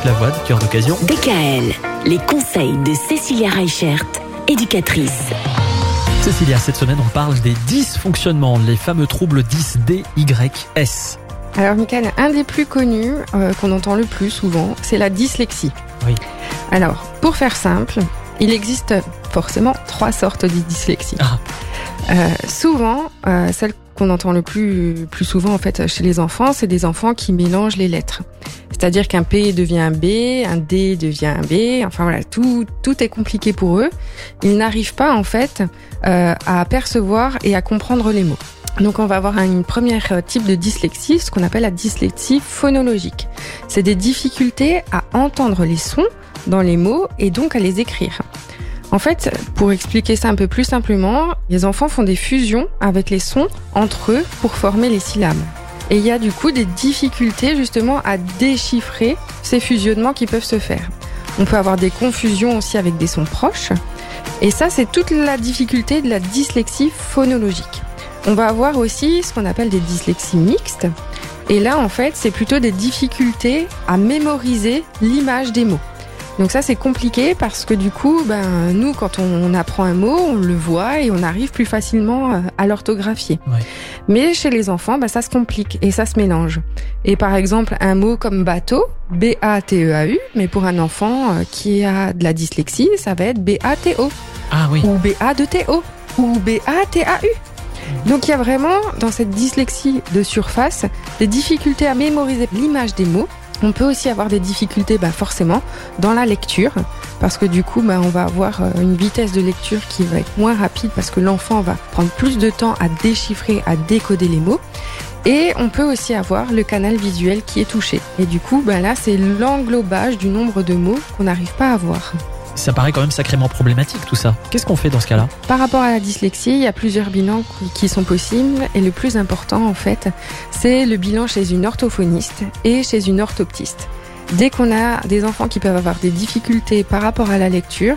Marc Lavoie de Cœur d'occasion. DKL, les conseils de Cécilia Reichert, éducatrice. Cécilia, cette semaine, on parle des dysfonctionnements, les fameux troubles 10-D-Y-S. Alors, Michael, un des plus connus euh, qu'on entend le plus souvent, c'est la dyslexie. Oui. Alors, pour faire simple, il existe forcément trois sortes de dyslexie. Ah. Euh, souvent, euh, celle qu'on entend le plus, plus souvent en fait chez les enfants, c'est des enfants qui mélangent les lettres. C'est-à-dire qu'un P devient un B, un D devient un B. Enfin voilà, tout tout est compliqué pour eux. Ils n'arrivent pas en fait euh, à percevoir et à comprendre les mots. Donc on va avoir une première type de dyslexie, ce qu'on appelle la dyslexie phonologique. C'est des difficultés à entendre les sons dans les mots et donc à les écrire. En fait, pour expliquer ça un peu plus simplement, les enfants font des fusions avec les sons entre eux pour former les syllabes. Et il y a du coup des difficultés justement à déchiffrer ces fusionnements qui peuvent se faire. On peut avoir des confusions aussi avec des sons proches. Et ça, c'est toute la difficulté de la dyslexie phonologique. On va avoir aussi ce qu'on appelle des dyslexies mixtes. Et là, en fait, c'est plutôt des difficultés à mémoriser l'image des mots. Donc ça c'est compliqué parce que du coup, ben nous quand on apprend un mot, on le voit et on arrive plus facilement euh, à l'orthographier. Ouais. Mais chez les enfants, ben, ça se complique et ça se mélange. Et par exemple, un mot comme bateau, B-A-T-E-A-U, mais pour un enfant euh, qui a de la dyslexie, ça va être B-A-T-O Ah oui. ou B-A-D-T-O ou B-A-T-A-U. Donc il y a vraiment dans cette dyslexie de surface des difficultés à mémoriser l'image des mots on peut aussi avoir des difficultés, bah forcément, dans la lecture, parce que du coup, bah, on va avoir euh, une vitesse de lecture qui va être moins rapide, parce que l'enfant va prendre plus de temps à déchiffrer, à décoder les mots. Et on peut aussi avoir le canal visuel qui est touché. Et du coup, bah là, c'est l'englobage du nombre de mots qu'on n'arrive pas à voir. Ça paraît quand même sacrément problématique tout ça. Qu'est-ce qu'on fait dans ce cas-là? Par rapport à la dyslexie, il y a plusieurs bilans qui sont possibles et le plus important en fait, c'est le bilan chez une orthophoniste et chez une orthoptiste. Dès qu'on a des enfants qui peuvent avoir des difficultés par rapport à la lecture,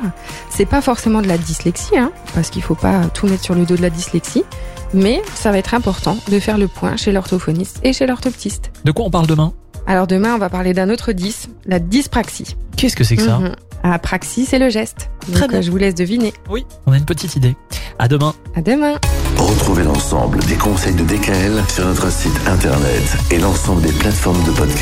c'est pas forcément de la dyslexie, hein, parce qu'il faut pas tout mettre sur le dos de la dyslexie, mais ça va être important de faire le point chez l'orthophoniste et chez l'orthoptiste. De quoi on parle demain? Alors demain, on va parler d'un autre 10, la dyspraxie. Qu'est-ce que c'est que ça? Mhm. Ah, praxie, c'est le geste. Très Donc, bien. euh, je vous laisse deviner. Oui, on a une petite idée. À demain. À demain. Retrouvez l'ensemble des conseils de DKL sur notre site internet et l'ensemble des plateformes de podcast.